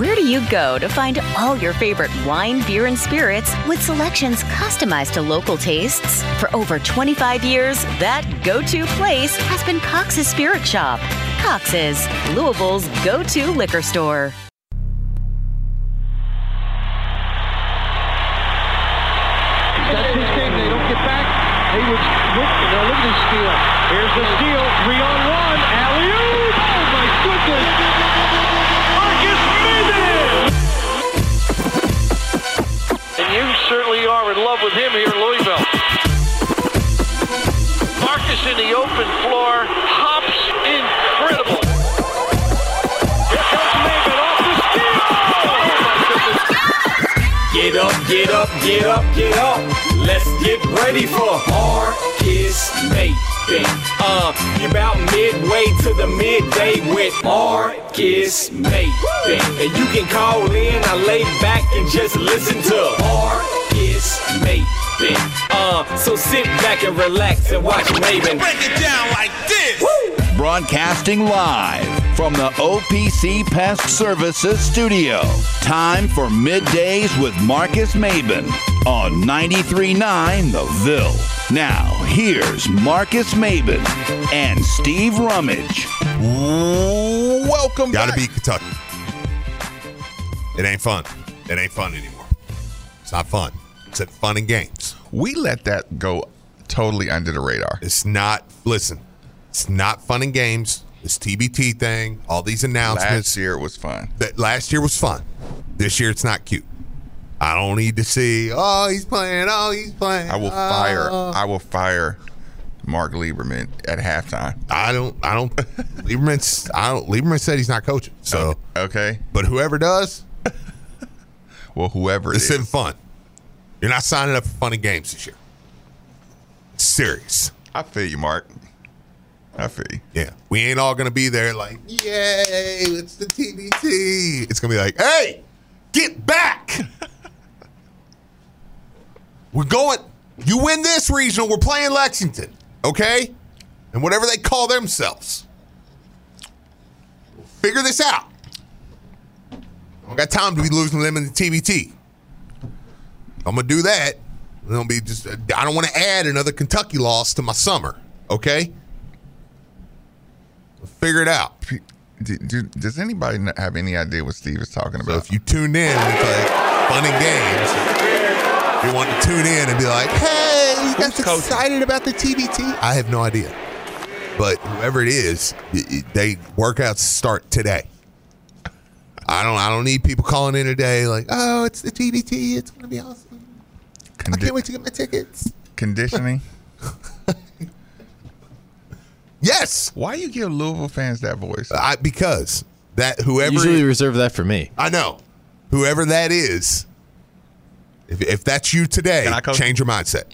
Where do you go to find all your favorite wine, beer, and spirits with selections customized to local tastes? For over 25 years, that go to place has been Cox's Spirit Shop. Cox's, Louisville's go to liquor store. That's his. They don't get back. Look, at the steal. Here's the steal. Three on one. Alley oop. Oh my goodness. Certainly are in love with him here in Louisville. Marques in the open floor. Hops incredible. Here comes Maybin off the steal. Oh. Get up, get up, get up, get up. Let's get ready for Marques Maybin. Uh, about midway to the midday with Marques Maybin. And you can call in, I lay back and just listen to Marques Maybin. Uh, so sit back and relax and watch Maybin. Break it down like this. Broadcasting live from the OPC Pest Services studio. Time for middays with Marques Maybin on 93.9 The Ville. Now, here's Marques Maybin and Steve Rummage. Welcome Gotta back. be Kentucky. It ain't fun. It ain't fun anymore. It's not fun. It's at fun and games. We let that go totally under the radar. It's not. Listen, it's not fun and games. This TBT thing, all these announcements. Last year it was fun. That last year was fun. This year it's not cute. I don't need to see. Oh, he's playing. Oh, he's playing. I will fire. oh. I will fire Mark Lieberman at halftime. I don't. I don't. Lieberman's. I don't. Lieberman said he's not coaching. So, Okay. but whoever does, Well, whoever it this is. isn't fun. You're not signing up for funny games this year. It's serious. I feel you, Mark. I feel you. Yeah, we ain't all gonna be there like, yay, it's the TBT. It's gonna be like, hey, get back. we're going. You win this regional, we're playing Lexington, okay? And whatever they call themselves. We'll figure this out. I don't got time to be losing them in the TBT. I'm gonna do that. It's gonna be just. I don't want to add another Kentucky loss to my summer. Okay. We'll figure it out. Do- do- does anybody have any idea what Steve is talking So about? if you tuned in, it's like fun and games. You want to tune in and be like, "Hey, you guys Who's coaching? excited about the TBT?" I have no idea, but whoever it is, y- y- they workouts start today. I don't. I don't need people calling in today like, "Oh, it's the TBT. It's gonna be awesome. I can't wait to get my tickets." conditioning. Yes, Why you give Louisville fans that voice? I, because that whoever Usually reserve that for me. I know. Whoever that is, if, if that's you today, Can I coach change your mindset.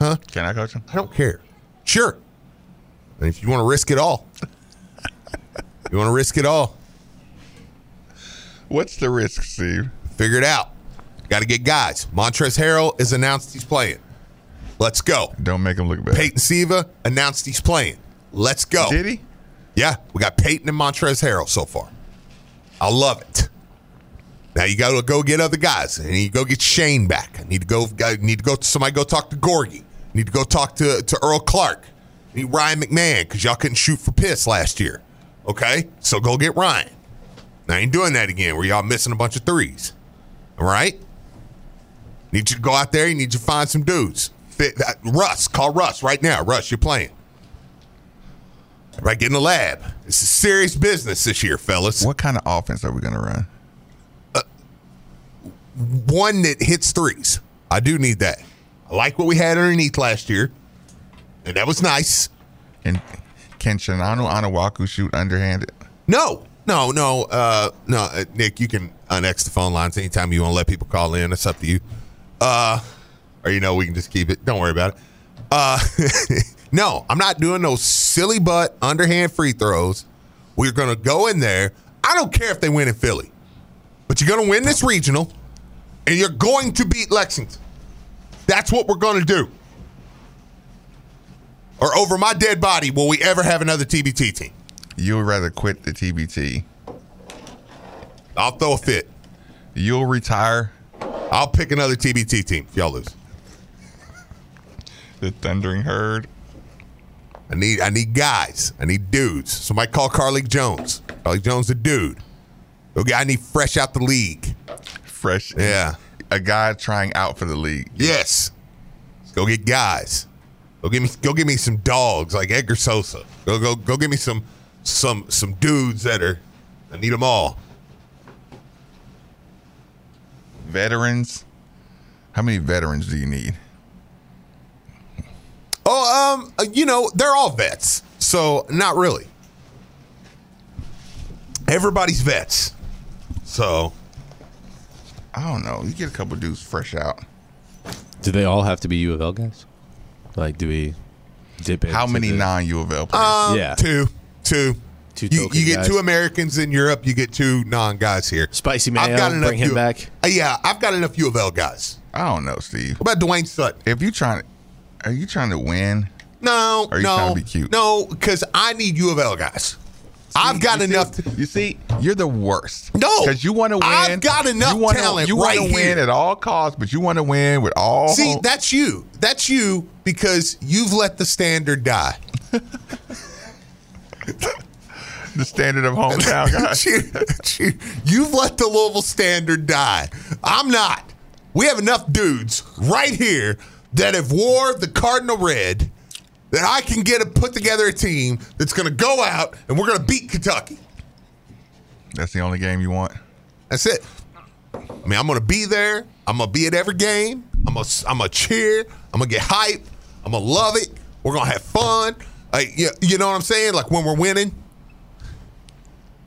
Huh? Can I coach him? I don't care. Sure. And if you want to risk it all, you want to risk it all, What's the risk, Steve? figure it out. Got to get guys. Montrezl Harrell is announced he's playing. Let's go. Don't make him look bad. Peyton Siva announced he's playing. Let's go. Did he? Yeah, we got Peyton and Montrezl Harrell so far. I love it. Now you got to go get other guys. I need to go get Chane back. I need to go. I need to go. Somebody go talk to Gorgui. I need to go talk to to Earl Clark. I need Ryan McMahon because y'all couldn't shoot for piss last year. Okay, so go get Ryan. Now I ain't doing that again. Where y'all missing a bunch of threes. All right. Need you to go out there. You need to find some dudes. Uh, Russ, call Russ right now. Russ, you're playing. Right, get in the lab. This is serious business this year, fellas. What kind of offense are we going to run? One that hits threes. I do need that. I like what we had underneath last year, and that was nice. And can Chinanu Onuaku shoot underhanded? No, No, no, uh, no, uh, Nick. You can unex the phone lines anytime you want to let people call in. It's up to you. Uh, or you know, we can just keep it. Don't worry about it. Uh, no, I'm not doing those silly butt underhand free throws. We're gonna go in there. I don't care if they win in Philly, but you're gonna win this regional, and you're going to beat Lexington. That's what we're gonna do. Or over my dead body, will we ever have another TBT team? You'd rather quit the TBT. I'll throw a fit. You'll retire I'll pick another TBT team if y'all lose. the Thundering Herd. I need I need guys. I need dudes. Somebody call Carlik Jones. Carlik Jones, the dude. Okay, I need fresh out the league. Fresh. Yeah. A guy trying out for the league. Yes. Go get guys. Go get me go give me some dogs like Edgar Sosa. Go go go Get me some some some dudes that are I need them all. Veterans. How many veterans do you need? Oh, um, uh, you know, they're all vets. So not really. Everybody's vets. So I don't know. You get a couple dudes fresh out. Do they all have to be U of L guys? Like, do we dip in? How many non U of L players? um, Yeah. two. Two. Two you, token you get guys. two Americans in Europe, you get two non guys here. Spicy I've Mayo, got enough bring him U- back. Uh, yeah, I've got enough U of L guys. I don't know, Steve. What about Dwayne Sutton? If you trying, to, are you trying to win? No, Are you no, trying to be cute? no, because I need U of L guys. I've got You see- enough. you see, you're the worst. No, because you want to win. I've got enough you wanna, talent You right want to win here. at all costs, but you want to win with all. See, that's you. That's you because you've let the standard die. the standard of hometown guys. You- You've let the Louisville standard die. I'm not. We have enough dudes right here that have wore the Cardinal red that I can get a put together a team that's going to go out and we're going to beat Kentucky. That's the only game you want. That's it. I mean, I'm going to be there. I'm going to be at every game. I'm going to I'm gonna cheer. I'm going to get hype. I'm going to love it. We're going to have fun. Like, you, you know what I'm saying? Like when we're winning.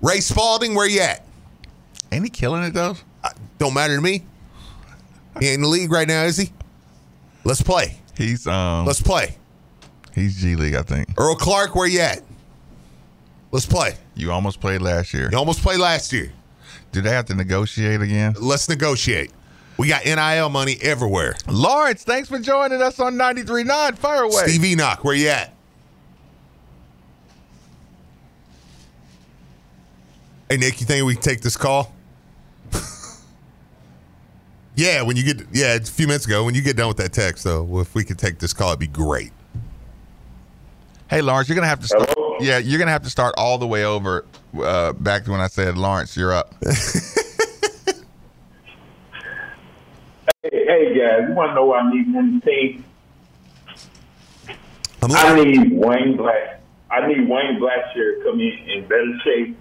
Ray Spalding, where you at? Ain't he killing it though? Uh, don't matter to me. He ain't in the league right now, is he? Let's play. He's um. Let's play. he's G League, I think. Earl Clark, where you at? Let's play. You almost played last year. You almost played last year. Do they have to negotiate again? Let's negotiate. We got NIL money everywhere. Lawrence, thanks for joining us on 93.9 Fire away. Steve Enoch, where you at? Hey Nick, you think we can take this call? yeah, when you get yeah, it's a few minutes ago. When you get done with that text, though, if we could take this call, it'd be great. Hey, Lawrence, you're gonna have to start. Yeah, you're gonna have to start all the way over uh, back to when I said, Lawrence, you're up. Hey, hey guys, you want to know what I need from the team? I'm I like, need Wayne Black. I need Wayne Blackshear to come in in better shape.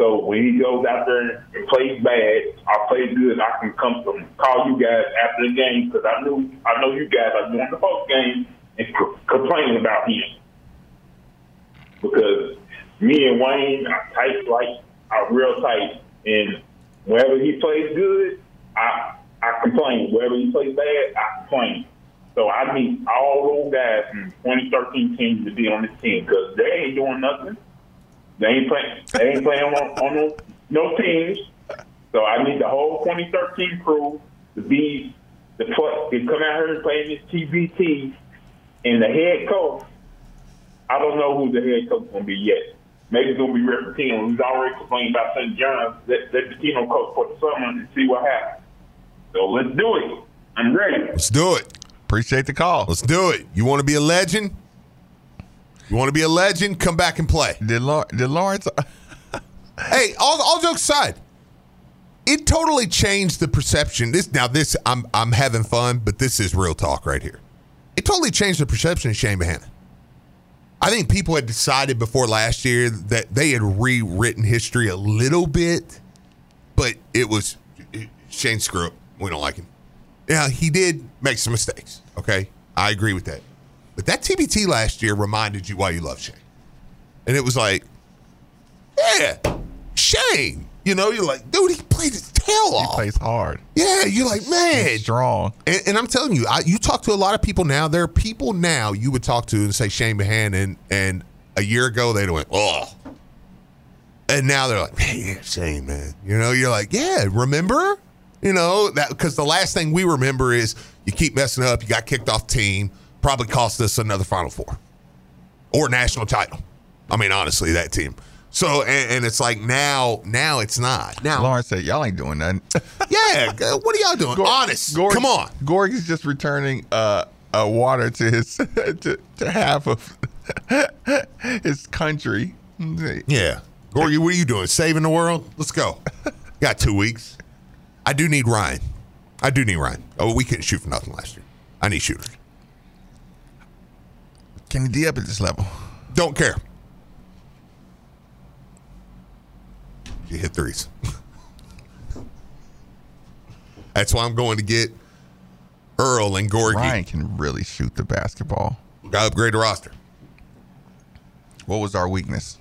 So when he goes out there and plays bad, I play good. I can come to call you guys after the game because I knew I know you guys are doing the post game and c- complaining about him because me and Wayne are tight, like are real tight, and wherever he plays good, I I complain. Wherever he plays bad, I complain. So I need all those guys from 2013 team to be on this team because they ain't doing nothing. They ain't playing. They ain't playing on, on no, no teams. So I need the whole 2013 crew to be the play, to come out here and play in this TBT. And the head coach, I don't know who the head coach is going to be yet. Maybe it's going to be Rick Pitino, who's already complaining about St. John's. Let, let Pitino coach for the summer and see what happens. So let's do it. I'm ready. let's do it. Appreciate the call. Let's do it. You want to be a legend? You want to be a legend? Come back and play. Did, Law- did Lawrence? Hey, all, all jokes aside, it totally changed the perception. This now, this I'm I'm having fun, but this is real talk right here. It totally changed the perception of Chane Behanan. I think people had decided before last year that they had rewritten history a little bit, but it was Chane screw up. We don't like him. Yeah, he did make some mistakes. Okay, I agree with that. But that TBT last year reminded you why you love Chane, and it was like, yeah, Chane. You know, you're like, dude, he played his tail off. He plays hard. yeah, you're like, man. He's strong. And, and I'm telling you, I, you talk to a lot of people now. There are people now you would talk to and say Chane Behanan, and, and a year ago they'd have went, oh. And now they're like, hey, yeah, Chane, man. You know, you're like, yeah, remember? You know, that because the last thing we remember is you keep messing up, you got kicked off team, probably cost us another Final Four or national title. I mean, honestly, that team. So, and, and it's like now, now it's not. Now, Lawrence said, "Y'all ain't doing nothing." yeah, what are y'all doing? Gor- Honest, Gorg- come on. Gorg is just returning uh, uh, water to his to, to half of his country. Yeah. Gorgui, what are you doing? Saving the world? Let's go. Got two weeks. I do need Ryan. I do need Ryan. Oh, we couldn't shoot for nothing last year. I need shooters. Can he D up at this level? Don't care. You hit threes. That's why I'm going to get Earl and Gorgui. Ryan can really shoot the basketball. Got to upgrade the roster. What was our weakness?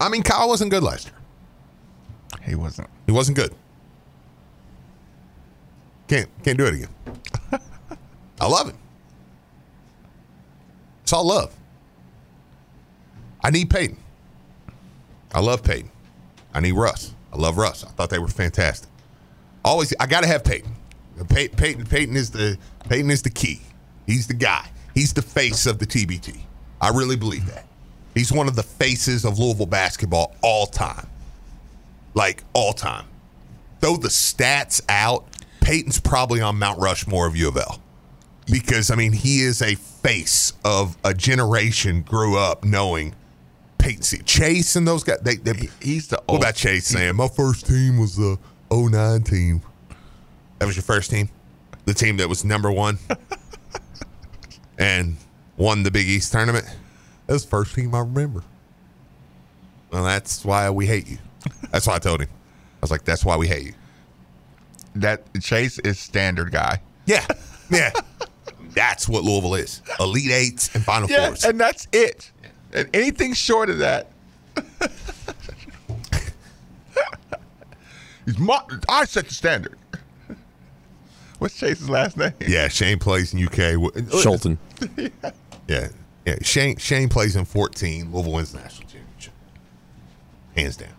I mean, Kyle wasn't good last year. He wasn't. He wasn't good. Can't can't do it again. I love him. It's all love. I need Peyton. I love Peyton. I need Russ. I love Russ. I thought they were fantastic. Always, I got to have Peyton. Pey- Peyton. Peyton is the Peyton is the key. He's the guy. He's the face of the TBT. I really believe that. He's one of the faces of Louisville basketball all time. Like all time. Throw the stats out. Peyton's probably on Mount Rushmore of U of L. Because I mean, he is a face of a generation grew up knowing Peyton C. Chase and those guys. They, they, He's the what old, about Chase saying, my first team was the 09 team? That was your first team? The team that was number one and won the Big East tournament? That was the first team I remember. Well, that's why we hate you. That's why I told him. I was like, that's why we hate you. that Chase is standard guy. Yeah. Yeah. that's what Louisville is Elite Eights and Final Yeah, Fours. and that's it. And anything short of that, he's my, I set the standard. What's Chase's last name? yeah, Chane plays in UK. Schulten. Yeah. Yeah. Chane Chane plays in 14. Louisville wins the national championship. Hands down.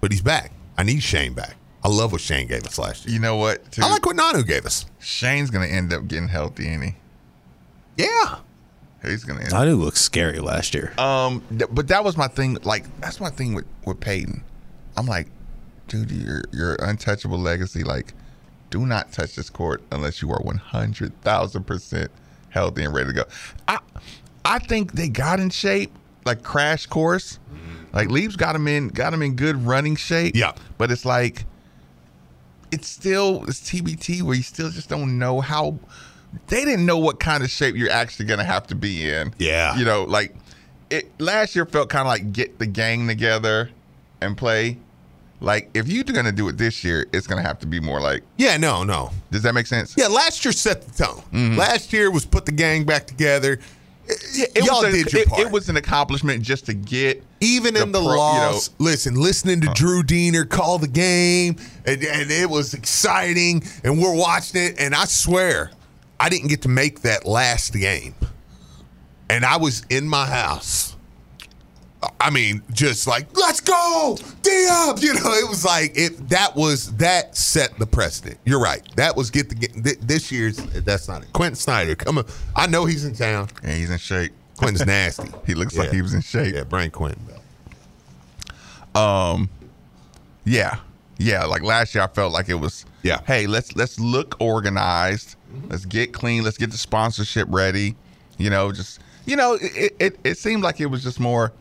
But he's back. I need Chane back. I love what Chane gave us last year. You know what? too? I like what Nanu gave us. Chane's gonna end up getting healthy, ain't he? Yeah. He's gonna end. Nanu looked scary last year. Um, th- but that was my thing. Like that's my thing with with Peyton. I'm like, dude, your your untouchable legacy. Like, do not touch this court unless you are 100 thousand percent healthy and ready to go. I I think they got in shape, like crash course. Like Leaves got him in got him in good running shape. Yeah. but it's like it's still it's TBT where you still just don't know how they didn't know what kind of shape you're actually gonna have to be in. Yeah. You know, like it last year felt kind of like get the gang together and play. Like if you're gonna do it this year, it's gonna have to be more like. Yeah, no, no. Does that make sense? Yeah, last year set the tone. Mm-hmm. Last year was put the gang back together. It Y'all was a- did your it, part. it was an accomplishment just to get even in the pro- you know- loss, listen, listening to Drew Deener call the game, and, and it was exciting, and we're watching it, and I swear, I didn't get to make that last game, and I was in my house. I mean, just like let's go, D up. You know, it was like it. That was that set the precedent. You're right. That was get the th- this year's. That's not it. Quentin Snider, come on. I know he's in town. Yeah, he's in shape. Quentin's nasty. He looks like he was in shape. Yeah, bring Quentin. Um, yeah, yeah. Like last year, I felt like it was. Yeah. Hey, let's let's look organized. Let's get clean. Let's get the sponsorship ready. You know, just you know, it it, it seemed like it was just more.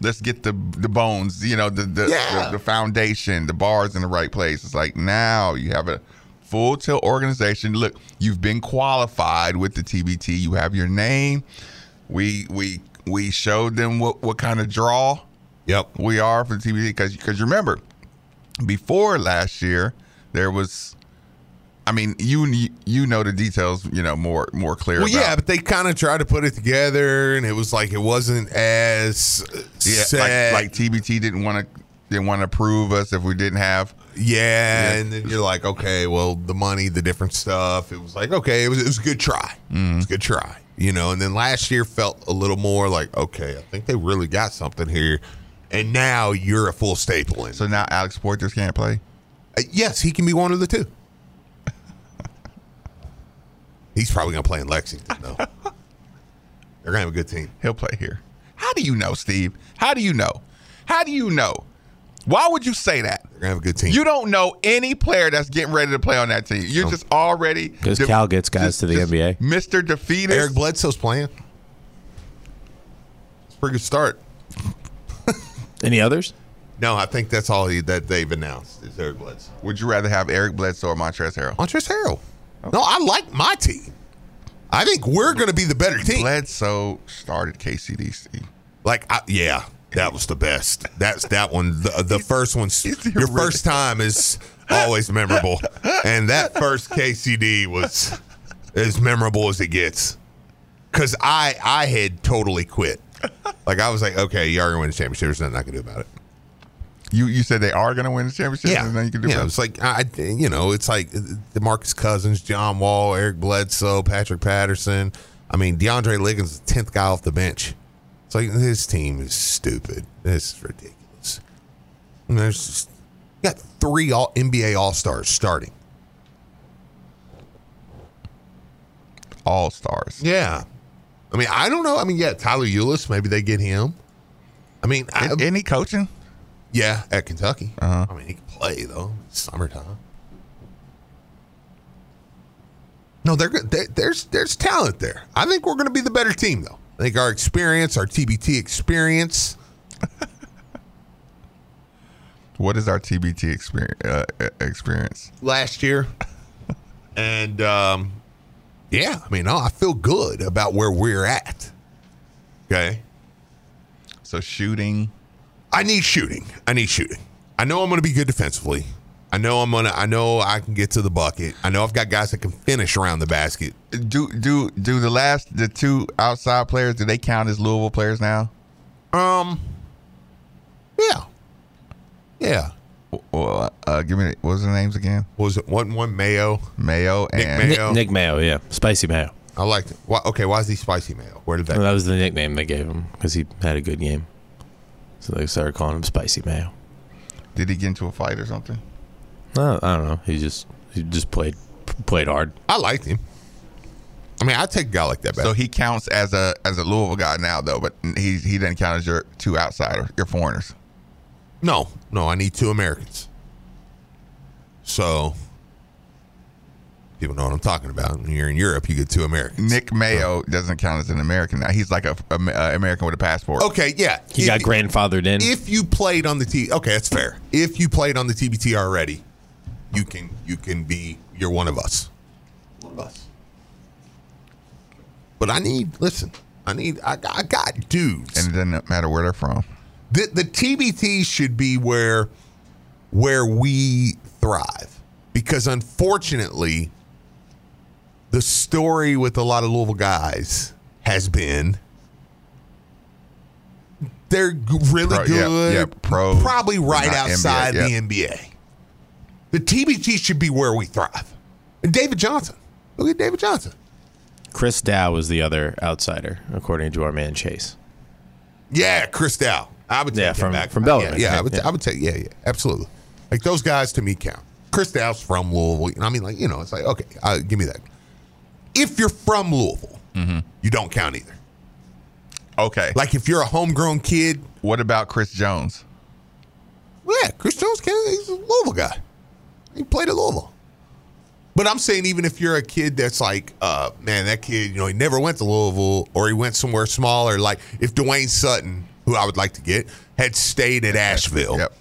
Let's get the the bones. You know, the the, Yeah. the the foundation, the bars in the right place. It's like now you have a full tilt organization. Look, you've been qualified with the TBT. You have your name. We we we showed them what what kind of draw Yep. we are for the TBT because because remember before last year there was I mean, you you know the details, you know more more clear. Well, about- yeah, but they kind of tried to put it together, and it was like it wasn't as yeah, set. like, like TBT didn't want to didn't want to approve us if we didn't have. yeah, Yeah. and then you're like, okay, well, the money, the different stuff. It was like, okay, it was it was a good try. It was a good try, you know. And then last year felt a little more like, okay, I think they really got something here. And now you're a full staple in. So now Alex Poythress can't play. Uh, yes, he can be one of the two. He's probably going to play in Lexington, though. They're going to have a good team. He'll play here. How do you know, Steve? How do you know? How do you know? Why would you say that? They're going to have a good team. You don't know any player that's getting ready to play on that team. You're just already Because de- Cal gets guys just- to the NBA. Mr. Defeated. Eric Bledsoe's playing. It's a pretty good start. Any others? No, I think that's all he, that they've announced is Eric Bledsoe. Would you rather have Eric Bledsoe or Montrezl Harrell? Montrezl Harrell. No, I like my team. I think we're going to be the better team. Bledsoe started KCDC. Like, I, yeah, that was the best. That's that one. The, the first one. Your first time is always memorable, and that first KCD was as memorable as it gets. Because I I had totally quit. Like I was like, okay, you are gonna win the championship. There's nothing I can do about it. You you said they are going to win the championship. Yeah, nothing you can do yeah. It's like I, you know, it's like uh, DeMarcus Cousins, John Wall, Eric Bledsoe, Patrick Patterson. I mean, DeAndre Liggins, the tenth guy off the bench. It's like this team is stupid. This is ridiculous. And there's just, got three all NBA All Stars starting. all stars. Yeah, I mean, I don't know. I mean, yeah, Tyler Ulis, maybe they get him. I mean, I, Any coaching? Yeah, at Kentucky. Uh-huh. I mean, he can play though. It's summertime. No, they're good. There- There's there's talent there. I think we're going to be the better team though. I think our experience, our TBT experience. What is our TBT experience? Uh, experience? last year. and um, yeah, I mean, no, I feel good about where we're at. Okay. So shooting. I need shooting. I need shooting. I know I'm going to be good defensively. I know I'm gonna. I know I can get to the bucket. I know I've got guys that can finish around the basket. Do do do the last the two outside players? Do they count as Louisville players now? Um. Yeah. Yeah. Well, uh, give me what was the names again? What was it one one Mayo? Mayo and Nick Mayo. Nick, Nick Mayo, yeah, spicy Mayo. I liked it. Why, okay, why is he spicy Mayo? Where did that? Well, that was the nickname they gave him because he had a good game. So they started calling him Spicy Mayo. Did he get into a fight or something? No, I don't know. He just he just played played hard. I liked him. I mean, I take a guy like that back. So he counts as a as a Louisville guy now, though, but he he doesn't count as your two outsiders, your foreigners. No, no, I need two Americans. So people know what I'm talking about. When you're in Europe, you get two Americans. Nick Mayo doesn't count as an American now. He's like a, a- a American with a passport. Okay, yeah. He If- got grandfathered in. If you played on the T, okay, that's fair. If you played on the TBT already, you can you can be you're one of us. One of us. But I need listen. I need I, I got dudes. and it doesn't matter where they're from. the the TBT should be where where we thrive because unfortunately the story with a lot of Louisville guys has been they're really Pro- yeah, good yeah, pros, probably right outside NBA, the NBA the TBT should be where we thrive and David Johnson look at David Johnson Chris Dow was the other outsider, according to our man Chase. Yeah, Chris Dow. I would take Yeah, from- back. from Bellarmine, Yeah, yeah, I would. Yeah. I would take. Yeah, yeah, absolutely. Like those guys to me count. Chris Dow's from Louisville. I mean, like you know, it's like okay, uh, give me that. If you're from Louisville, Mm-hmm. you don't count either. Okay. Like if you're a homegrown kid, what about Chris Jones? well, yeah, Chris Jones, can- he's a Louisville guy. He played at Louisville. But I'm saying even if you're a kid that's like, uh, man, that kid, you know, he never went to Louisville or he went somewhere smaller. Like if Dwayne Sutton, who I would like to get, had stayed at Asheville, Yep.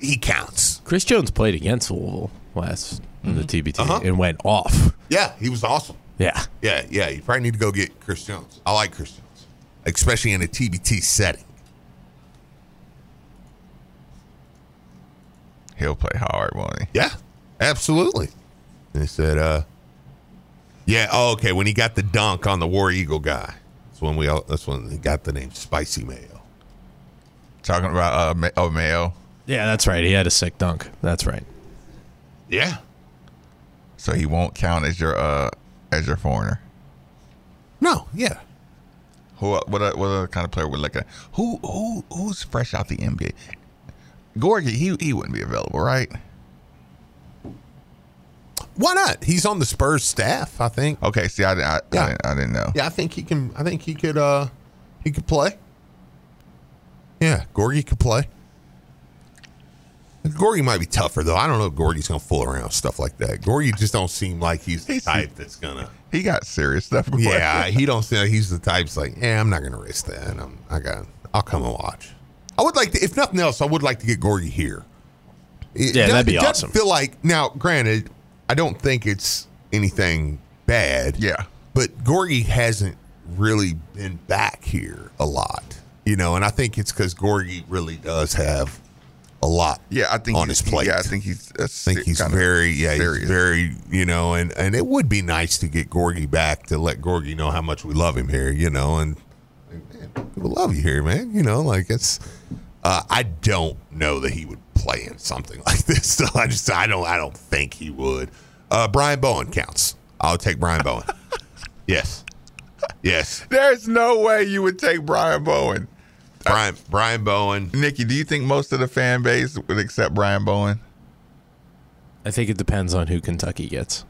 he counts. Chris Jones played against Louisville last in the TBT Uh-huh. and went off. Yeah, he was awesome. Yeah. Yeah, yeah. You probably need to go get Chris Jones. I like Chris Jones, especially in a TBT setting. He'll play hard, won't he? Yeah, absolutely. They said, uh, yeah, oh, okay. When he got the dunk on the War Eagle guy, that's when we all, that's when he got the name Spicy Mayo. Talking about uh, Ma- oh Mayo. Yeah, that's right. He had a sick dunk. That's right. Yeah. So he won't count as your uh as your foreigner. No, yeah. Who what what other kind of player we're looking at? Who who who's fresh out the NBA? Gorgui, he he wouldn't be available, right? Why not? He's on the Spurs staff, I think. Okay, see, I, I, Yeah. I, didn't, I didn't know. Yeah, I think he can. I think he could. uh He could play. Yeah, Gorgui could play. Gorgui might be tougher though. I don't know if Gorgui's gonna fool around with stuff like that. Gorgui just don't seem like he's the He's- type that's gonna. He got serious stuff. Going. Yeah, he don't seem like he's the type's like, yeah, I'm not gonna risk that. I'm, I got. I'll come and watch. I would like to, if nothing else, I would like to get Gorgui here. It Yeah, does- that'd be it awesome. Feel like now, granted, I don't think it's anything bad. Yeah. but Gorgui hasn't really been back here a lot, you know, and I think it's because Gorgui really does have a lot. Yeah, I think on his plate. Yeah, I think he's. I think he's very, yeah, he's very, you know, and and it would be nice to get Gorgui back to let Gorgui know how much we love him here, you know, and man, people love you here, man. You know, like it's. Uh, I don't know that he would play in something like this. So I just, I don't, I don't think he would. Uh, Brian Bowen counts. I'll take Brian Bowen. yes, yes, There's no way you would take Brian Bowen. Brian, Brian Bowen. Nikki, do you think most of the fan base would accept Brian Bowen? I think it depends on who Kentucky gets.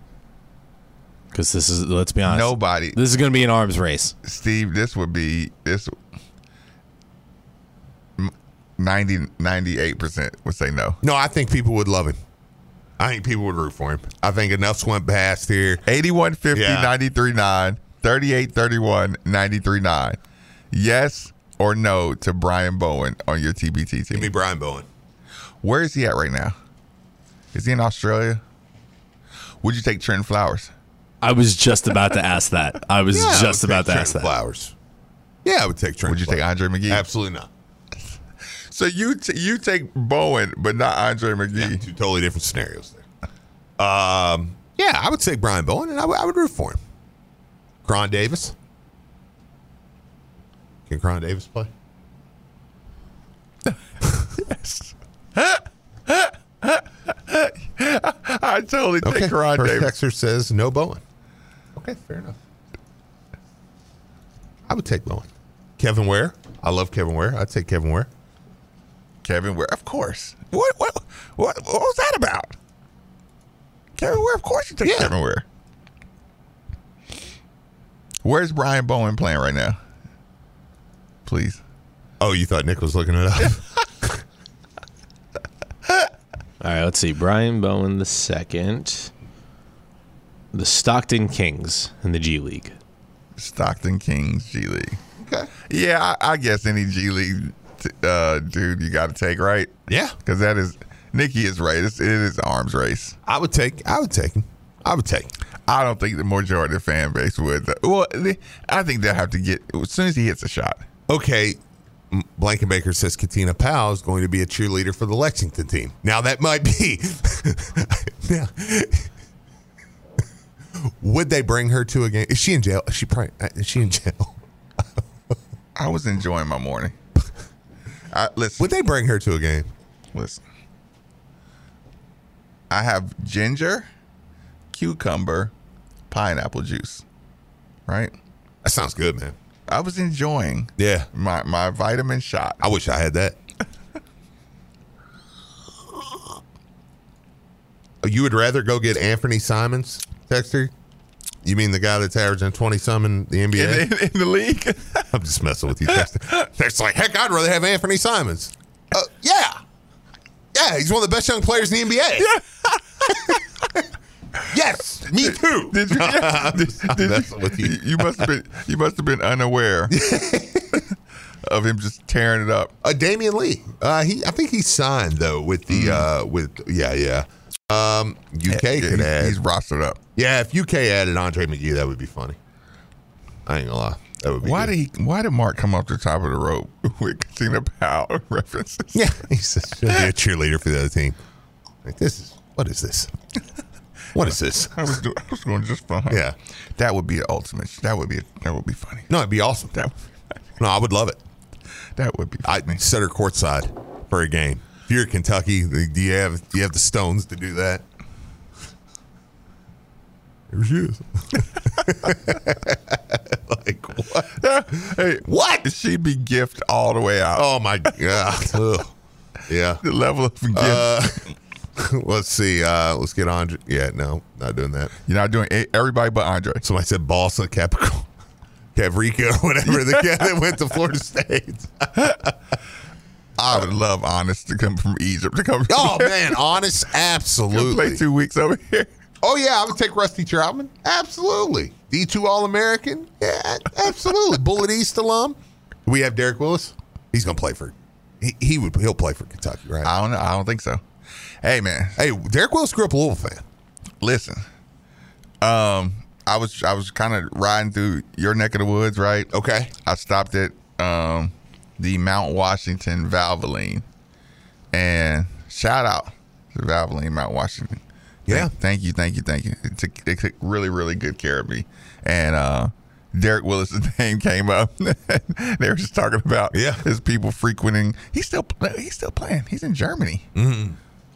Because this is, let's be honest, Nobody. This is going to be an arms race. Steve, this would be this 90 98% would say no. No, I think people would love him. I think people would root for him. I think enough's went past here. 8150 Yeah. 939 3831 939. Yes or no to Brian Bowen on your TBT team? Give me? Brian Bowen. Where is he at right now? Is he in Australia? Would you take Trent Flowers? I was just about to ask that. I was Yeah, just would about take to ask that. Flowers. Yeah, I would take Trent. Would you take Andre McGee? Absolutely not. So you t- you take Bowen, but not Andre McGee. Yeah, two totally different scenarios there. Um, yeah, I would take Brian Bowen, and I would- I would root for him. Cron Davis. Can Cron Davis play? Yes. I totally Okay. take Karan First Davis. Texter says no Bowen. Okay, fair enough. I would take Bowen. Kevin Ware. I love Kevin Ware. I'd take Kevin Ware. Kevin Ware, of course. What what what, what was that about? Kevin Ware, of course you take Yeah. Kevin Ware. Where's Brian Bowen playing right now? Please. Oh, you thought Nick was looking it up? All right, let's see. Brian Bowen the second. The Stockton Kings in the G League. Stockton Kings G League. okay. Yeah, I, I guess any G League t- uh, dude you got to take, right? Yeah. Because that is Nikki is right. It's, it is an arms race. I would take. I would take him. I would take. him. I don't think the majority of the fan base would. Well, they, I think they'll have to get as soon as he hits a shot. Okay. Blankenbaker says Katina Powell is going to be a cheerleader for the Lexington team. Now that might be. now, would they bring her to a game? Is she in jail? Is she probably, uh, is she in jail? I was enjoying my morning. I, listen, Would they bring her to a game? listen. I have ginger, cucumber, pineapple juice. Right. That sounds good, man. I was enjoying Yeah. my my vitamin shot. I wish I had that. You would rather go get Anfernee Simons, Texter? You mean the guy that's averaging 20 some in the NBA? in, in, in the league. I'm just messing with you, Texter. It's like, heck, I'd rather have Anfernee Simons. Uh, yeah. Yeah, he's one of the best young players in the NBA. Yes, me too. Did you? I'm did, did with you. You must have been. You must have been unaware of him just tearing it up. Uh, Damion Lee. Uh, he, I think he signed though with the Mm. uh, with yeah, yeah. Um, UK Yeah, could he's, add. he's rostered up. Yeah, if UK added Andre McGee, that would be funny. I ain't gonna lie. That would be Why good. did he? Why did Mark come off the top of the rope with Katina Powell references? Yeah, he says she'll be a cheerleader for the other team. Like this is what is this? What is this? I was doing, I was doing just fine. Yeah. that would be the ultimate. That would be that would be funny. No, it'd be awesome. That No, I would love it. that would be. I Funny. set her courtside for a game. If you're at Kentucky, do you have do you have the stones to do that? There she is. like what? hey, What? She'd be gift all the way out. Oh my god. Yeah. The level of gift. Uh, let's see. Uh, let's get Andre. Yeah, no, not doing that. You're not doing a- everybody but Andre. Somebody said Balsa Capricorn. Cavrica whatever the guy that went to Florida State. I would love Anas to come from Egypt to come. Oh man, Anas, absolutely. play two weeks over here. Oh yeah, I would take Rusty Troutman. Absolutely. D two All American. Yeah, absolutely. Bullitt East alum. We have Derek Willis. He's gonna play for. He, he would. He'll play for Kentucky, right? I don't know. I don't think so. Hey man, hey, Derek Willis grew up a Louisville fan. listen. Um, I was I was kind of riding through your neck of the woods, right? Okay. I stopped at um the Mount Washington Valvoline, and shout out to Valvoline Mount Washington. Yeah. Thank, you, thank you, thank you. It took, they took really, really good care of me. And uh, Derek Willis' name came up. they were just talking about Yeah. his people frequenting. He's still he's still playing. He's in Germany.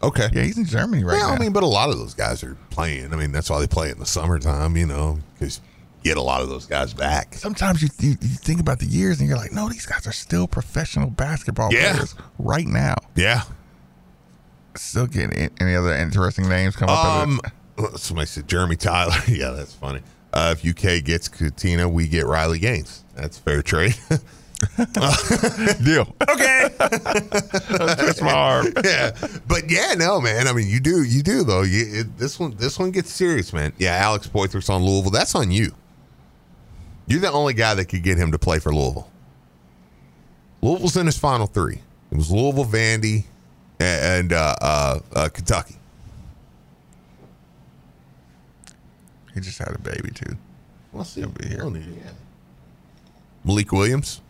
Okay. Yeah, he's in Germany right Yeah, now. I mean, but a lot of those guys are playing. I mean, that's why they play in the summertime, you know, because get a lot of those guys back. sometimes you, you you think about the years and you're like, no, these guys are still professional basketball Yeah. players right now. Yeah. Still getting any other interesting names come up? Um, somebody said Jeremy Tyler. yeah, that's funny. Uh, if UK gets Katina, we get Riley Gaines. That's fair trade. deal. okay. Twist my arm. yeah, but yeah, no, man. I mean, you do, you do though. You, it, this one, this one gets serious, man. Yeah, Alex Poythress on Louisville. That's on you. You're the only guy that could get him to play for Louisville. Louisville's in his final three. It was Louisville, Vandy, and uh, uh, uh, Kentucky. He just had a baby too. Let's see. He'll be here. Malik Williams.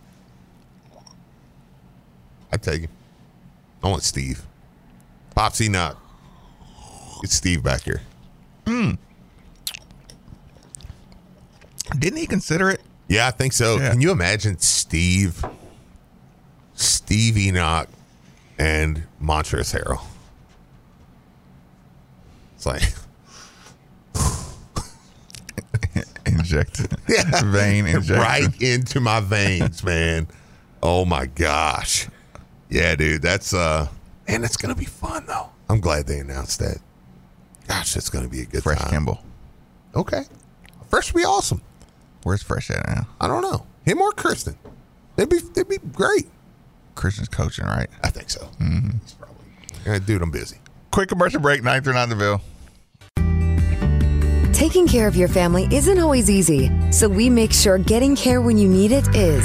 I'd take him. I want Steve. Popsy not. Get Steve back here. Hmm. Didn't he consider it? Yeah, I think so. Yeah. Can you imagine Steve, Steve Enoch, and Montrezl Harrell? It's like, Inject. yeah, Vein injection. right into my veins, man. Oh my gosh, yeah, dude, that's uh, and it's gonna be fun though. I'm glad they announced that. Gosh, that's gonna be a good Fresh time. Kimble. Okay, fresh would be awesome. Where's Fresh at now? I don't know him or Kristen. They'd be they'd be great. Christian's coaching, right? I think so. He's probably, yeah, dude, I'm busy. Quick commercial break, 939 The Ville. Taking care of your family isn't always easy, so we make sure getting care when you need it is.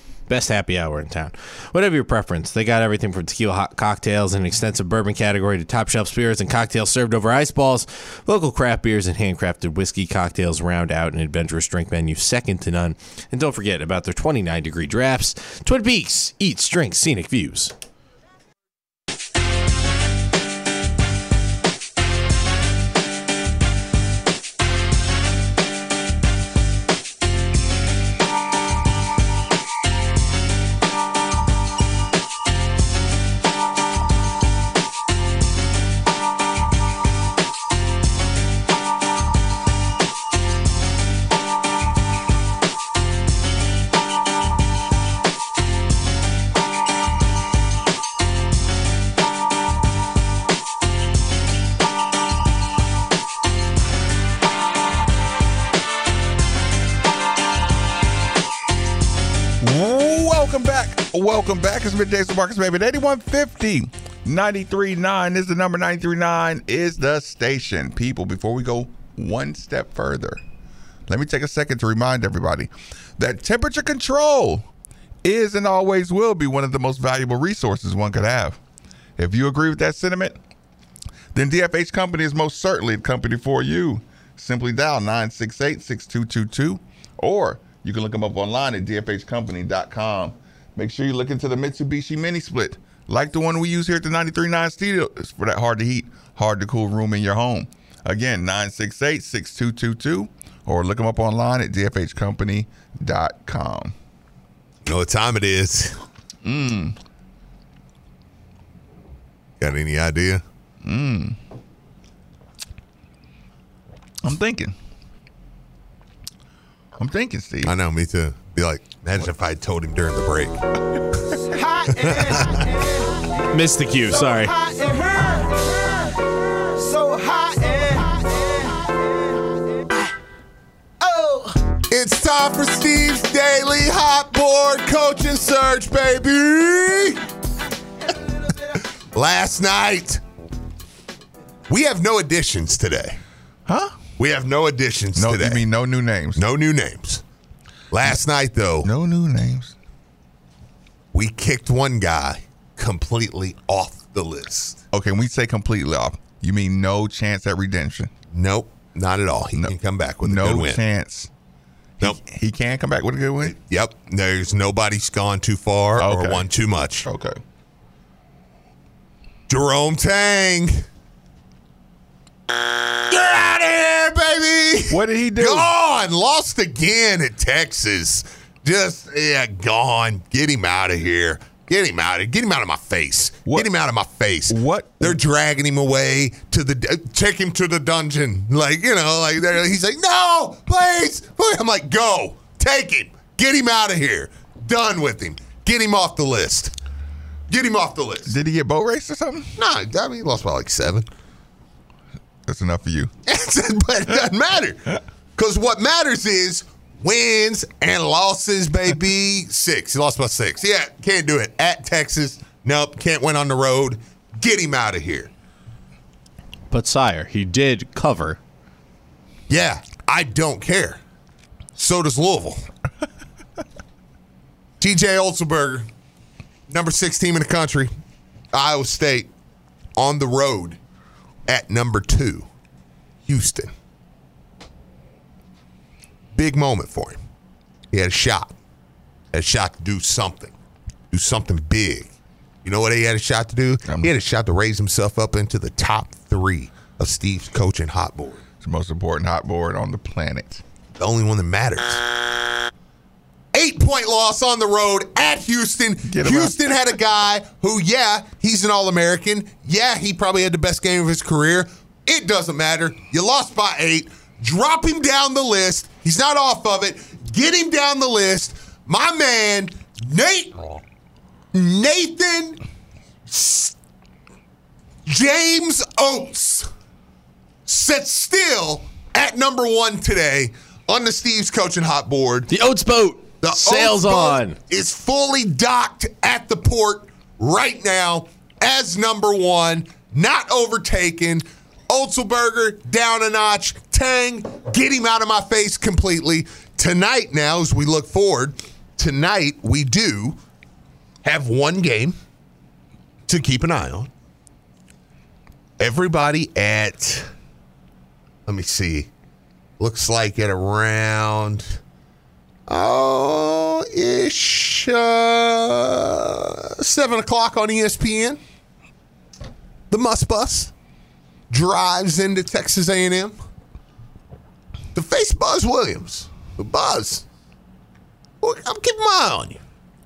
Best happy hour in town. Whatever your preference, they got everything from tequila hot cocktails and an extensive bourbon category to top shelf spirits and cocktails served over ice balls. Local craft beers and handcrafted whiskey cocktails round out an adventurous drink menu second to none. And don't forget about their 29 degree drafts. Twin Peaks, eats, drinks, scenic views. Welcome back. It's middays with Marcus Baby. 8150 939 is the number. 939 is the station. People, before we go one step further, let me take a second to remind everybody that temperature control is and always will be one of the most valuable resources one could have. If you agree with that sentiment, then DFH Company is most certainly the company for you. Simply dial 968 6222 or you can look them up online at dfhcompany.com. Make sure you look into the Mitsubishi Mini Split, like the one we use here at the 93.9 Studio for that hard to heat, hard to cool room in your home. Again, 968 6222 or look them up online at dfhcompany.com. You know what time it is? Mm. Got any idea? Mm. I'm thinking. I'm thinking, Steve. I know, me too. Be like, imagine if I told him during the break. Missed the cue. Sorry. So hot Oh. It's time for Steve's Daily Hot Board Coaching Search, baby. Last night, we have no additions today. Huh? We have no additions No, today. you mean no new names? No new names. Last night, though, No new names. we kicked one guy completely off the list. Okay, when we say completely off, you mean no chance at redemption? Nope, not at all. He can come back with a no good win. chance. Nope. He, he can come back with a good win? Yep. There's nobody's gone too far or won too much. Okay. Jerome Tang. Get out of here, baby. What did he do? Gone. Lost again at Texas. Just, yeah, gone. Get him out of here. Get him out of Get him out of my face. Get him out of my face. What? They're dragging him away to the take him to the dungeon. Like, you know, like he's like, "No, please." please." I'm like, "Go. Take him. Get him out of here. Done with him. Get him off the list. Get him off the list." Did he get boat race or something? No, I mean, he lost by like 7. That's enough for you. but it doesn't matter. Because what matters is wins and losses, baby. Six. He lost by six. Yeah, can't do it. At Texas, nope. Can't win on the road. Get him out of here. But sire, he did cover. Yeah, I don't care. So does Louisville. TJ Otzelberger, number six team in the country, Iowa State, on the road at number two, Houston. Big moment for him. He had a shot. Had a shot to do something. Do something big. You know what he had a shot to do? He had a shot to raise himself up into the top three of Steve's coaching hot board. It's the most important hot board on the planet. The only one that matters. Eight point loss on the road at Houston. him Houston had a guy who, yeah, he's an All American. Yeah, he probably had the best game of his career. It doesn't matter. You lost by eight. Drop him down the list. He's not off of it. Get him down the list. My man, Nate, Nathan James Oats sits still at number one today on the Steve's coaching hot board. The Oats boat The sails on. is fully docked at the port right now as number one, not overtaken. Otzelberger down a notch. Tang, get him out of my face completely. Tonight, now, as we look forward, tonight we do have one game to keep an eye on. Everybody at, let me see, looks like at around oh ish uh, seven o'clock on ESPN. The Must Bus drives into Texas A&M to face Buzz Williams. But Buzz, I'm keeping my eye on you.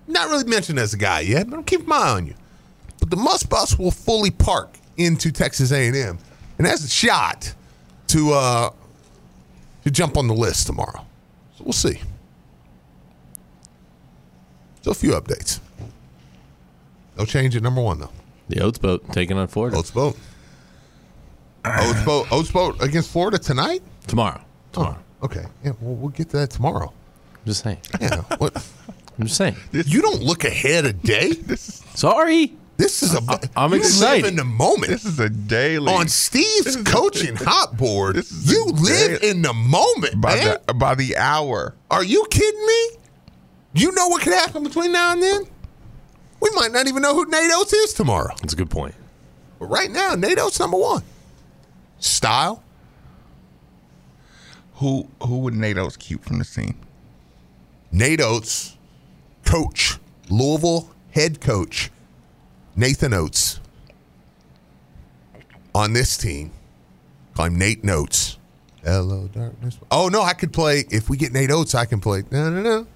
Not really mentioned as a guy yet, but I'm keeping my eye on you. But the Must Bus will fully park into Texas A&M and has a shot to uh, to jump on the list tomorrow. So we'll see. So a few updates. No change at number one though. The Oats boat taking on Florida Oats boat. Oats boat. Oats boat against Florida tonight. tomorrow. Tomorrow. Oh, okay. Yeah. Well, we'll get to that tomorrow. I'm Just saying. Yeah. what? I'm just saying. You don't look ahead a day. Sorry. This is a. I'm you excited. Live in the moment. This is a daily. on Steve's coaching hot board. This is You live day- in the moment, by man. the by the hour. Are you kidding me? You know what could happen between now and then? We might not even know who Nate Oats is tomorrow. That's a good point. But right now, Nate Oats number one. Style. Who who would Nate Oats keep from the scene? Nate Oats, coach, Louisville head coach, Nathan Oats. On this team, I'm Nate Notes. Hello, darkness. Oh no, I could play. If we get Nate Oats, I can play. No, no, dun,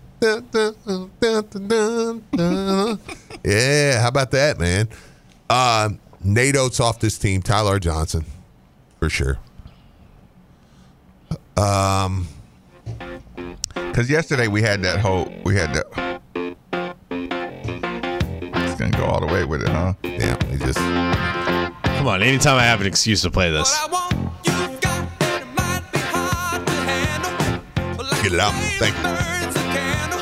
Yeah, how about that, man? Uh, Nate Oats off this team. Ty-Laur Johnson, for sure. Um, Because yesterday we had that whole we had that. It's gonna go all the way with it, huh? Yeah, he just Come on. Anytime I have an excuse to play this. get it out. Thank you.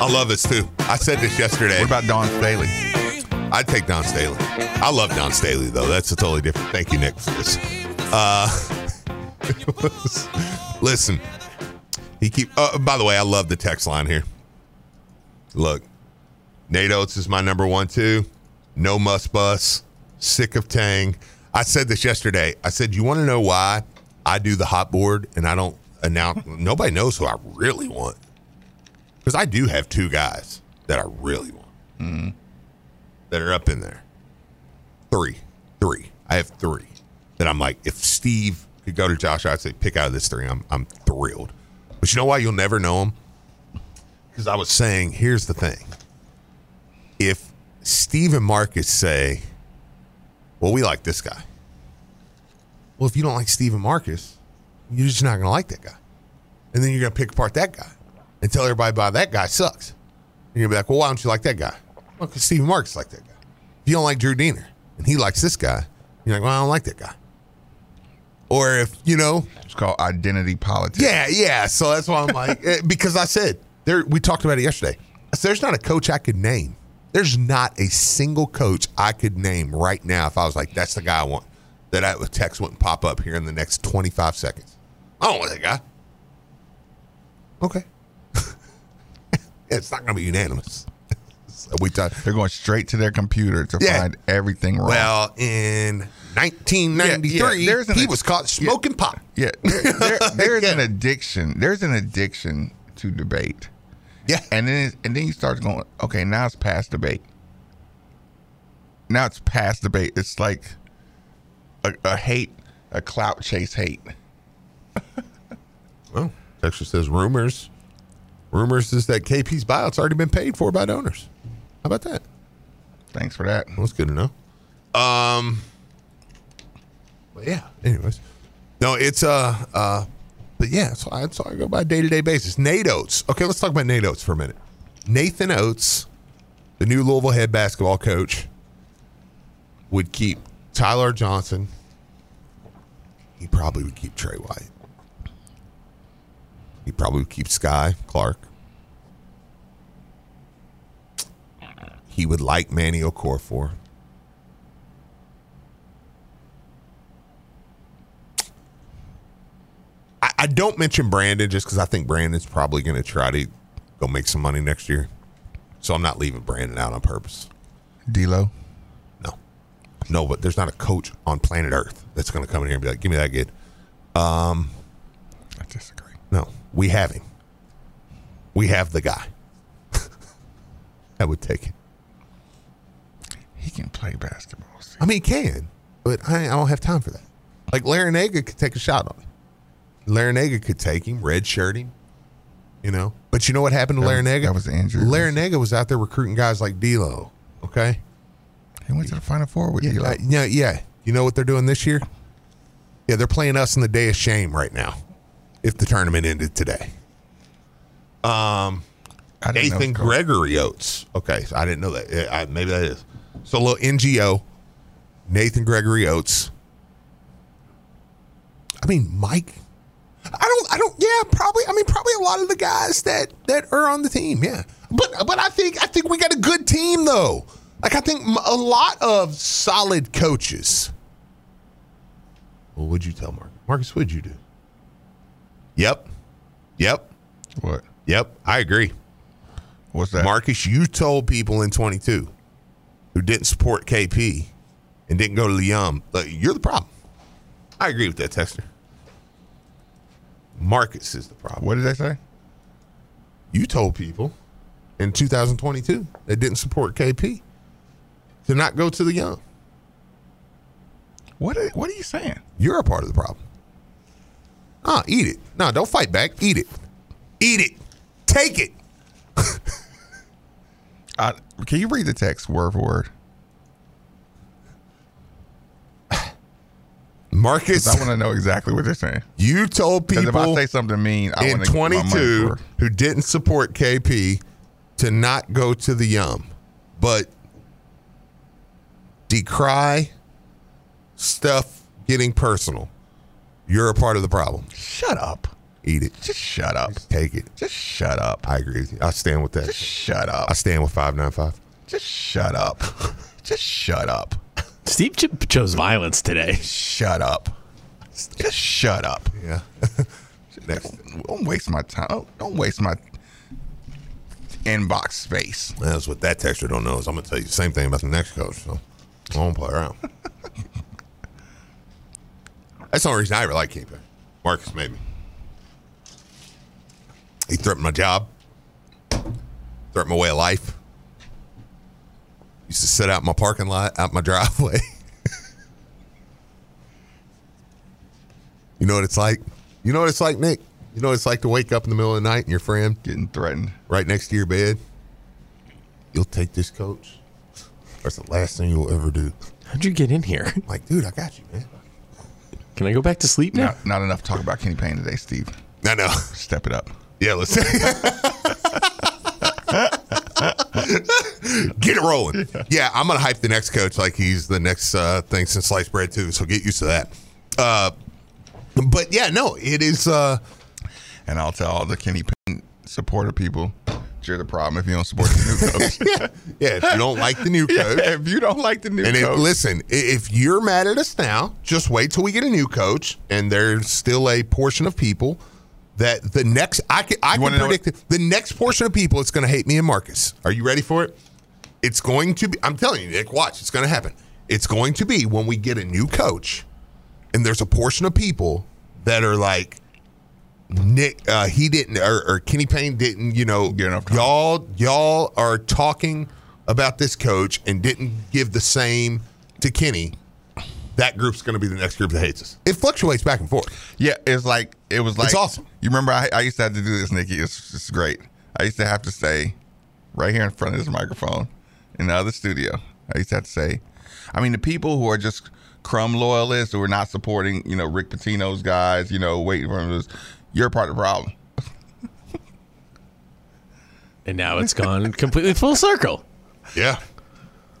I love this too. I said this yesterday. What about Dawn Staley? I'd take Dawn Staley. I love Dawn Staley though. That's a totally different. Thank you, Nick, for this. Uh, listen, he keep. Uh, by the way, I love the text line here. Look, Nate Oats is my number one too. No must bus. Sick of Tang. I said this yesterday. I said, you want to know why I do the hot board and I don't announce? nobody knows who I really want because I do have two guys that I really want mm-hmm. that are up in there. Three, three. I have three that I'm like, if Steve could go to Josh, I'd say pick out of this three. I'm I'm thrilled. But you know why you'll never know him? Because I was saying, here's the thing. If Steve and Marques say, well, we like this guy. Well, if you don't like Steve and Marques, you're just not going to like that guy. And then you're going to pick apart that guy and tell everybody about that guy sucks. And you'll be like, well, why don't you like that guy? Well, because Steve Marques like that guy. If you don't like Drew Deener and he likes this guy, you're like, well, I don't like that guy. Or if, you know, It's called identity politics. yeah, yeah. So that's why I'm like, eh, because I said there. We talked about it yesterday. I said, there's not a coach I could name. There's not a single coach I could name right now if I was like, that's the guy I want. That I, text wouldn't pop up here in the next 25 seconds. I don't want that guy. Okay. It's not going to be unanimous. So we talk, They're going straight to their computer to Yeah. find everything wrong. well, in 1993, Yeah, yeah, an- he was caught smoking pot. yeah, there, there- there's an addiction. There's an addiction to debate, Yeah. and then and then you start going, okay, now it's past debate. Now it's past debate. It's like a, a hate, a clout chase hate. Well, Texture says rumors. Rumors is that KP's buyout's already been paid for by donors. How about that? Thanks for that. Well, that's good to know. Um, but yeah. Anyways, no, it's uh uh, but yeah, so I, so I go by day to day basis. Nate Oats. Okay, let's talk about Nate Oats for a minute. Nathan Oats, the new Louisville head basketball coach, would keep Ty-Laur Johnson. He probably would keep Tre White. He probably would keep Skyy Clark. He would like Manny Okorafor. I, I don't mention Brandon just because I think Brandon's probably going to try to go make some money next year. So I'm not leaving Brandon out on purpose. D'Lo. No, no, but there's not a coach on planet Earth that's going to come in here and be like, "Give me that kid." Um, I disagree. no, we have him. We have the guy. I would take it. He can play basketball. see. I mean, he can, but I, I don't have time for that. Like Larrañaga could take a shot on him. Larrañaga could take him, red shirt him, you know. But you know what happened to That was- Larrañaga? that was injury. Larrañaga was out there recruiting guys like D'Lo. Okay. He went to the Final Four with Yeah, D'Lo. uh, yeah, yeah. You know what they're doing this year? Yeah, they're playing us in the day of shame right now. If the tournament ended today, um, Nathan Gregory Oats. Okay, so I didn't know that. I, maybe that is. So a little NGO, Nathan Gregory Oats. I mean, Mike. I don't. I don't. Yeah, probably. I mean, probably a lot of the guys that that are on the team. Yeah, But but I think I think we got a good team though. Like I think a lot of solid coaches. Well, what'd you tell Marques? Marques, what'd you do? Yep. Yep. What? Yep. I agree. What's that? Marques, you told people in 22 who didn't support KP and didn't go to Liam, like, you're the problem. I agree with that, Texter. Marques is the problem. What did they say? You told people in 2022 they didn't support KP to not go to the Yum. What are, what are you saying? You're a part of the problem. Ah, eat it. No, don't fight back. Eat it. Eat it. Take it. I, can you read the text word for word? Marques, I want to know exactly what they're saying. you told people if I say something mean, I in want to 22 who didn't support KP to not go to the Yum, but decry stuff getting personal. You're a part of the problem. Shut up. Eat it. Just shut up. Just take it. Just shut up. I agree with you. I stand with that. Just shut up. I stand with 595. Just shut up. Just shut up. Steve ch- chose violence today. Shut up. Just shut up. Yeah. Don't, don't waste my time. Don't, don't waste my inbox space. That's what that texture don't know is I'm going to tell you the same thing about the next coach. So I won't play around. That's the only reason I ever like KP. Marques made me. He threatened my job, threatened my way of life. Used to sit out in my parking lot, out my driveway. you know what it's like? You know what it's like, Nick? You know what it's like to wake up in the middle of the night and your friend Getting threatened. right next to your bed? You'll take this coach. That's the last thing you'll ever do. How'd you get in here? I'm like, dude, I got you, man. Can I go back to sleep now? Not, not enough talk about Kenny Payne today, Steve. I know. Step it up. Yeah, let's get it rolling. Yeah, I'm gonna hype the next coach like he's the next uh, thing since sliced bread too. So get used to that. Uh, but yeah, no, it is. Uh, And I'll tell all the Kenny Payne supporter people, you're the problem if you don't support the new coach. yeah. If you don't like the new coach, Yeah, if you don't like the new and coach, listen, if you're mad at us now, just wait till we get a new coach, and there's still a portion of people that the next I can I can predict it. The next portion of people, it's going to hate me and Marques. Are you ready for it? It's going to be. I'm telling you, Nick. Watch. It's going to happen. It's going to be when we get a new coach, and there's a portion of people that are like. Nick, uh, he didn't, or, or Kenny Payne didn't. You know, Get enough time. y'all, y'all are talking about this coach and didn't give the same to Kenny. That group's going to be the next group that hates us. It fluctuates back and forth. yeah, it's like it was like It's awesome. You remember I, I used to have to do this, Nikki. It's it's great. I used to have to say right here in front of this microphone in the other studio. I used to have to say, I mean, the people who are just crumb loyalists who are not supporting, you know, Rick Pitino's guys, you know, waiting for him to, you're part of the problem. And now it's gone completely full circle. Yeah.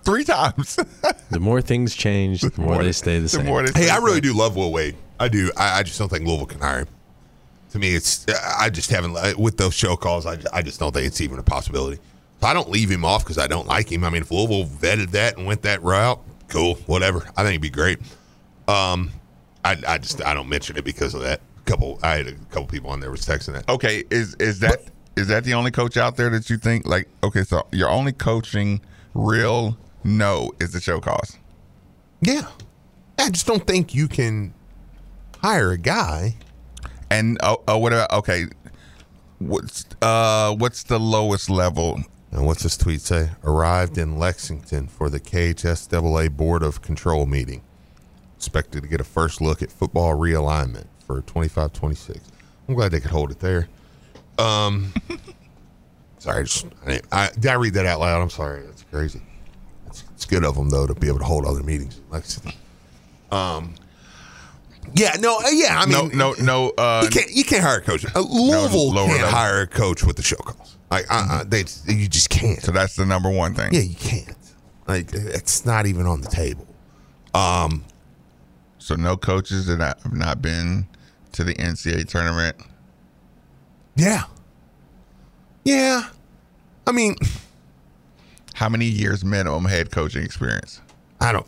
Three times. The more things change, the more they stay the the same. more Hey, say I really do love Will Wade. I do. I, I just don't think Louisville can hire him. To me, it's I just haven't with those show cause. I, I just don't think it's even a possibility. So I don't leave him off because I don't like him. I mean, if Louisville vetted that and went that route, cool, whatever. I think it'd be great. Um, I, I just I don't mention it because of that. Couple I had a couple people on there was texting that. Okay, is is that is that the only coach out there that you think like okay, so your only coaching real no is the show cause. Yeah, I just don't think you can hire a guy. And oh, oh what about okay? What's uh what's the lowest level? And what's this tweet say? Arrived in Lexington for the KHSAA Board of Control meeting. Expected to get a first look at football realignment for 25 26. I'm glad they could hold it there. Um, sorry, I just, I, I, did I read that out loud? I'm sorry. That's crazy. It's, it's good of them, though, to be able to hold other meetings. Um, yeah, no, uh, yeah, I mean, no, no, no. Uh, you can't you can't hire a coach. Uh, Louisville lower can't level. hire a coach with the show cause. Like uh, uh, they you just can't. So that's the number one thing. Yeah, you can't. Like it's not even on the table. Um, So no coaches that have not been to the NCAA tournament. yeah, yeah. I mean, how many years minimum head coaching experience? I don't.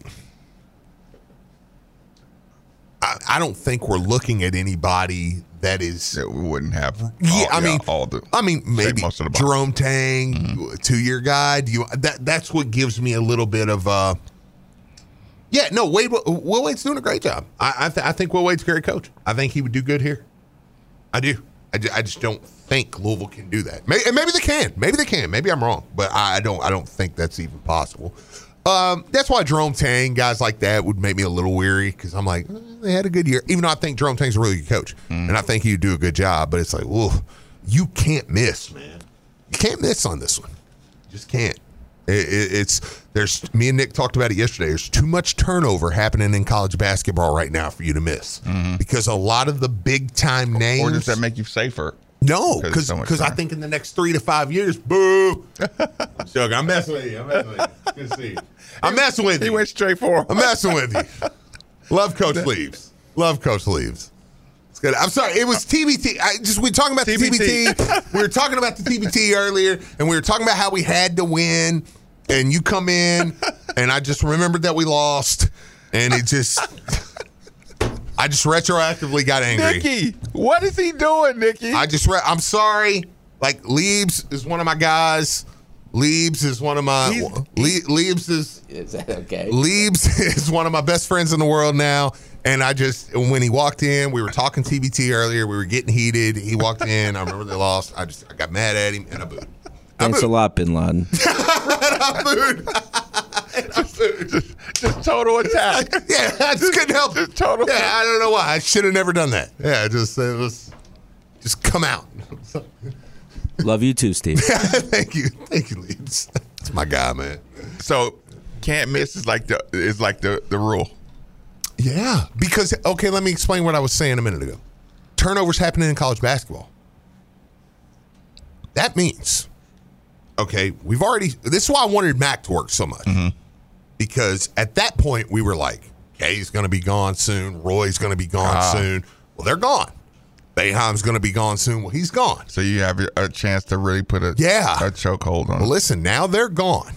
I, I don't think we're looking at anybody that is that we wouldn't have. Yeah, all, I mean, all the. I mean, maybe most of the box. Jerome Tang, two year guy. Do you that? That's what gives me a little bit of. uh Yeah, no, Wade. Will Wade's doing a great job. I I, th- I think Will Wade's a great coach. I think he would do good here. I do. I, ju- I just don't think Louisville can do that. Maybe, and maybe they can. Maybe they can. Maybe I'm wrong, but I I don't. I don't think that's even possible. Um, that's why Jerome Tang, guys like that, would make me a little weary because I'm like, eh, they had a good year. Even though I think Jerome Tang's a really good coach, and I think he'd do a good job, but it's like, whoa, you can't miss, man. You can't miss on this one. You just can't. It, it, it's there's me and Nick talked about it yesterday. There's too much turnover happening in college basketball right now for you to miss mm-hmm. because a lot of the big time names. Or does that make you safer? No, because so I think in the next three to five years, boo. I'm joking. I'm messing with you. I'm messing with you. Good to see you. I'm messing with you. He went straight for. I'm messing with you. Love Coach Leaves. Love Coach Leaves. It's good. I'm sorry. It was TBT. I just we were talking about the TBT. TBT. we were talking about the TBT earlier, and we were talking about how we had to win. And you come in, and I just remembered that we lost, and it just. I just retroactively got angry. Nikki, what is he doing, Nikki? I just read. I'm sorry. Like Leaves is one of my guys. Leaves is one of my. Le- Leaves is. Is that okay? Leaves is one of my best friends in the world now. And I just when he walked in, we were talking TBT earlier. We were getting heated. He walked in. I remember they lost. I just I got mad at him and I booed. Thanks a lot, Bin Laden. I booed. just, just total attack. yeah, I just couldn't help it. Total. Yeah, I don't know why. I should have never done that. Yeah, just it was just come out. Love you too, Steve. Thank you, thank you, Leaves. That's my guy, man. So can't miss is like the is like the the rule. Yeah, because okay, let me explain what I was saying a minute ago. Turnovers happening in college basketball. That means, okay, we've already. This is why I wanted Mack to work so much mm-hmm. because at that point we were like, Kay's going to be gone soon. Roy's going to be gone Ah. soon. Well, they're gone. Boeheim's going to be gone soon. Well, he's gone. So you have a chance to really put a Yeah. a chokehold on. Well, listen, now they're gone,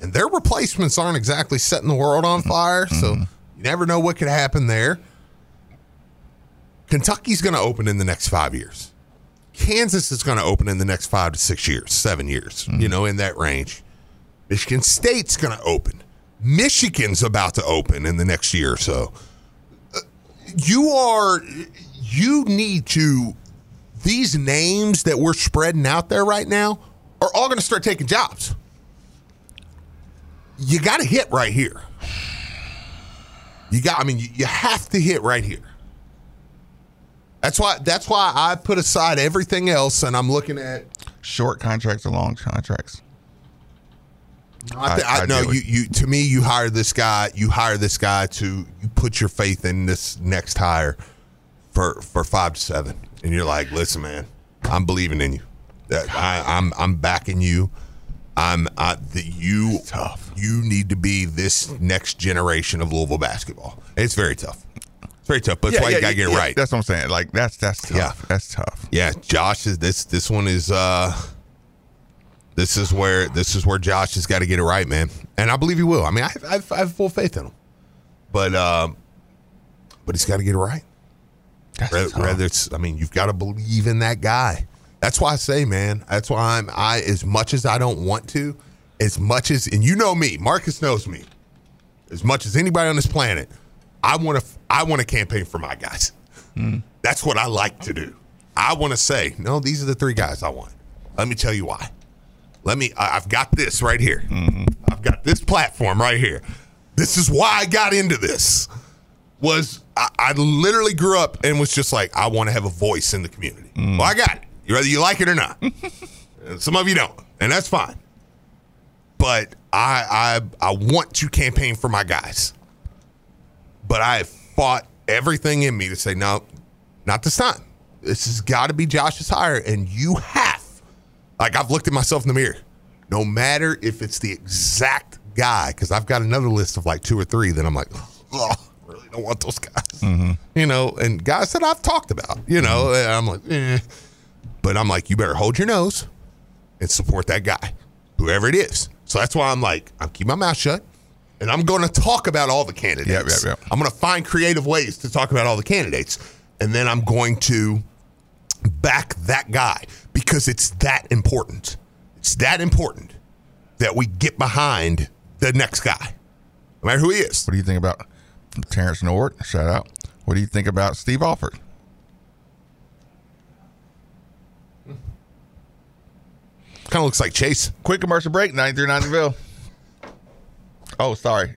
and their replacements aren't exactly setting the world on mm-hmm. fire. So mm-hmm. you never know what could happen there. Kentucky's going to open in the next five years. Kansas is going to open in the next five to six years, seven years, you know, in that range. Michigan State's going to open. Michigan's about to open in the next year or so. Uh, You are, you need to, these names that we're spreading out there right now are all going to start taking jobs. You got to hit right here. You got, I mean, you, you have to hit right here. That's why. That's why I put aside everything else, and I'm looking at. Short contracts or long contracts. I, th- I, I no, do you, you. To me, you hire this guy. You hire this guy to. You put your faith in this next hire for for five to seven, and you're like, listen, man, I'm believing in you. That I, I'm I'm backing you. I'm I, the, you tough. You need to be this next generation of Louisville basketball. It's very tough. It's very tough, but that's why you gotta get it yeah, right. That's what I'm saying. Like that's that's tough. Yeah. That's tough. Yeah, Josh is this. This one is. uh This is where this is where Josh has got to get it right, man. And I believe he will. I mean, I have, I have, I have full faith in him. But um, but he's got to get it right. Rather, rather it's. I mean, you've got to believe in that guy. That's why I say, man. That's why I'm. I as much as I don't want to, as much as and you know me, Marques knows me. As much as anybody on this planet, I want to. I want to campaign for my guys. That's what I like to do. I want to say, no, these are the three guys I want. Let me tell you why. Let me. I've got this right here. Mm-hmm. I've got this platform right here. This is why I got into this. Was I, I literally grew up and was just like, I want to have a voice in the community. Mm. Well, I got it. Whether you like it or not. Some of you don't, and that's fine. But I, I, I want to campaign for my guys. But I have fought everything in me to say, no, not this time. This has got to be Josh's hire, and you have. Like I've looked at myself in the mirror. No matter if it's the exact guy, because I've got another list of like two or three that I'm like, oh, I really don't want those guys. You know, and guys that I've talked about. You know, and I'm like, eh. but I'm like, you better hold your nose. and support that guy, whoever it is. So that's why I'm like, I'm keeping my mouth shut, and I'm going to talk about all the candidates. Yep, yep, yep. I'm going to find creative ways to talk about all the candidates, and then I'm going to back that guy because it's that important. It's that important that we get behind the next guy, no matter who he is. What do you think about Terrence Nord? Shout out. What do you think about Steve Alford? Kind of looks like Chase. Quick commercial break. 93.9 The Ville. Oh, sorry.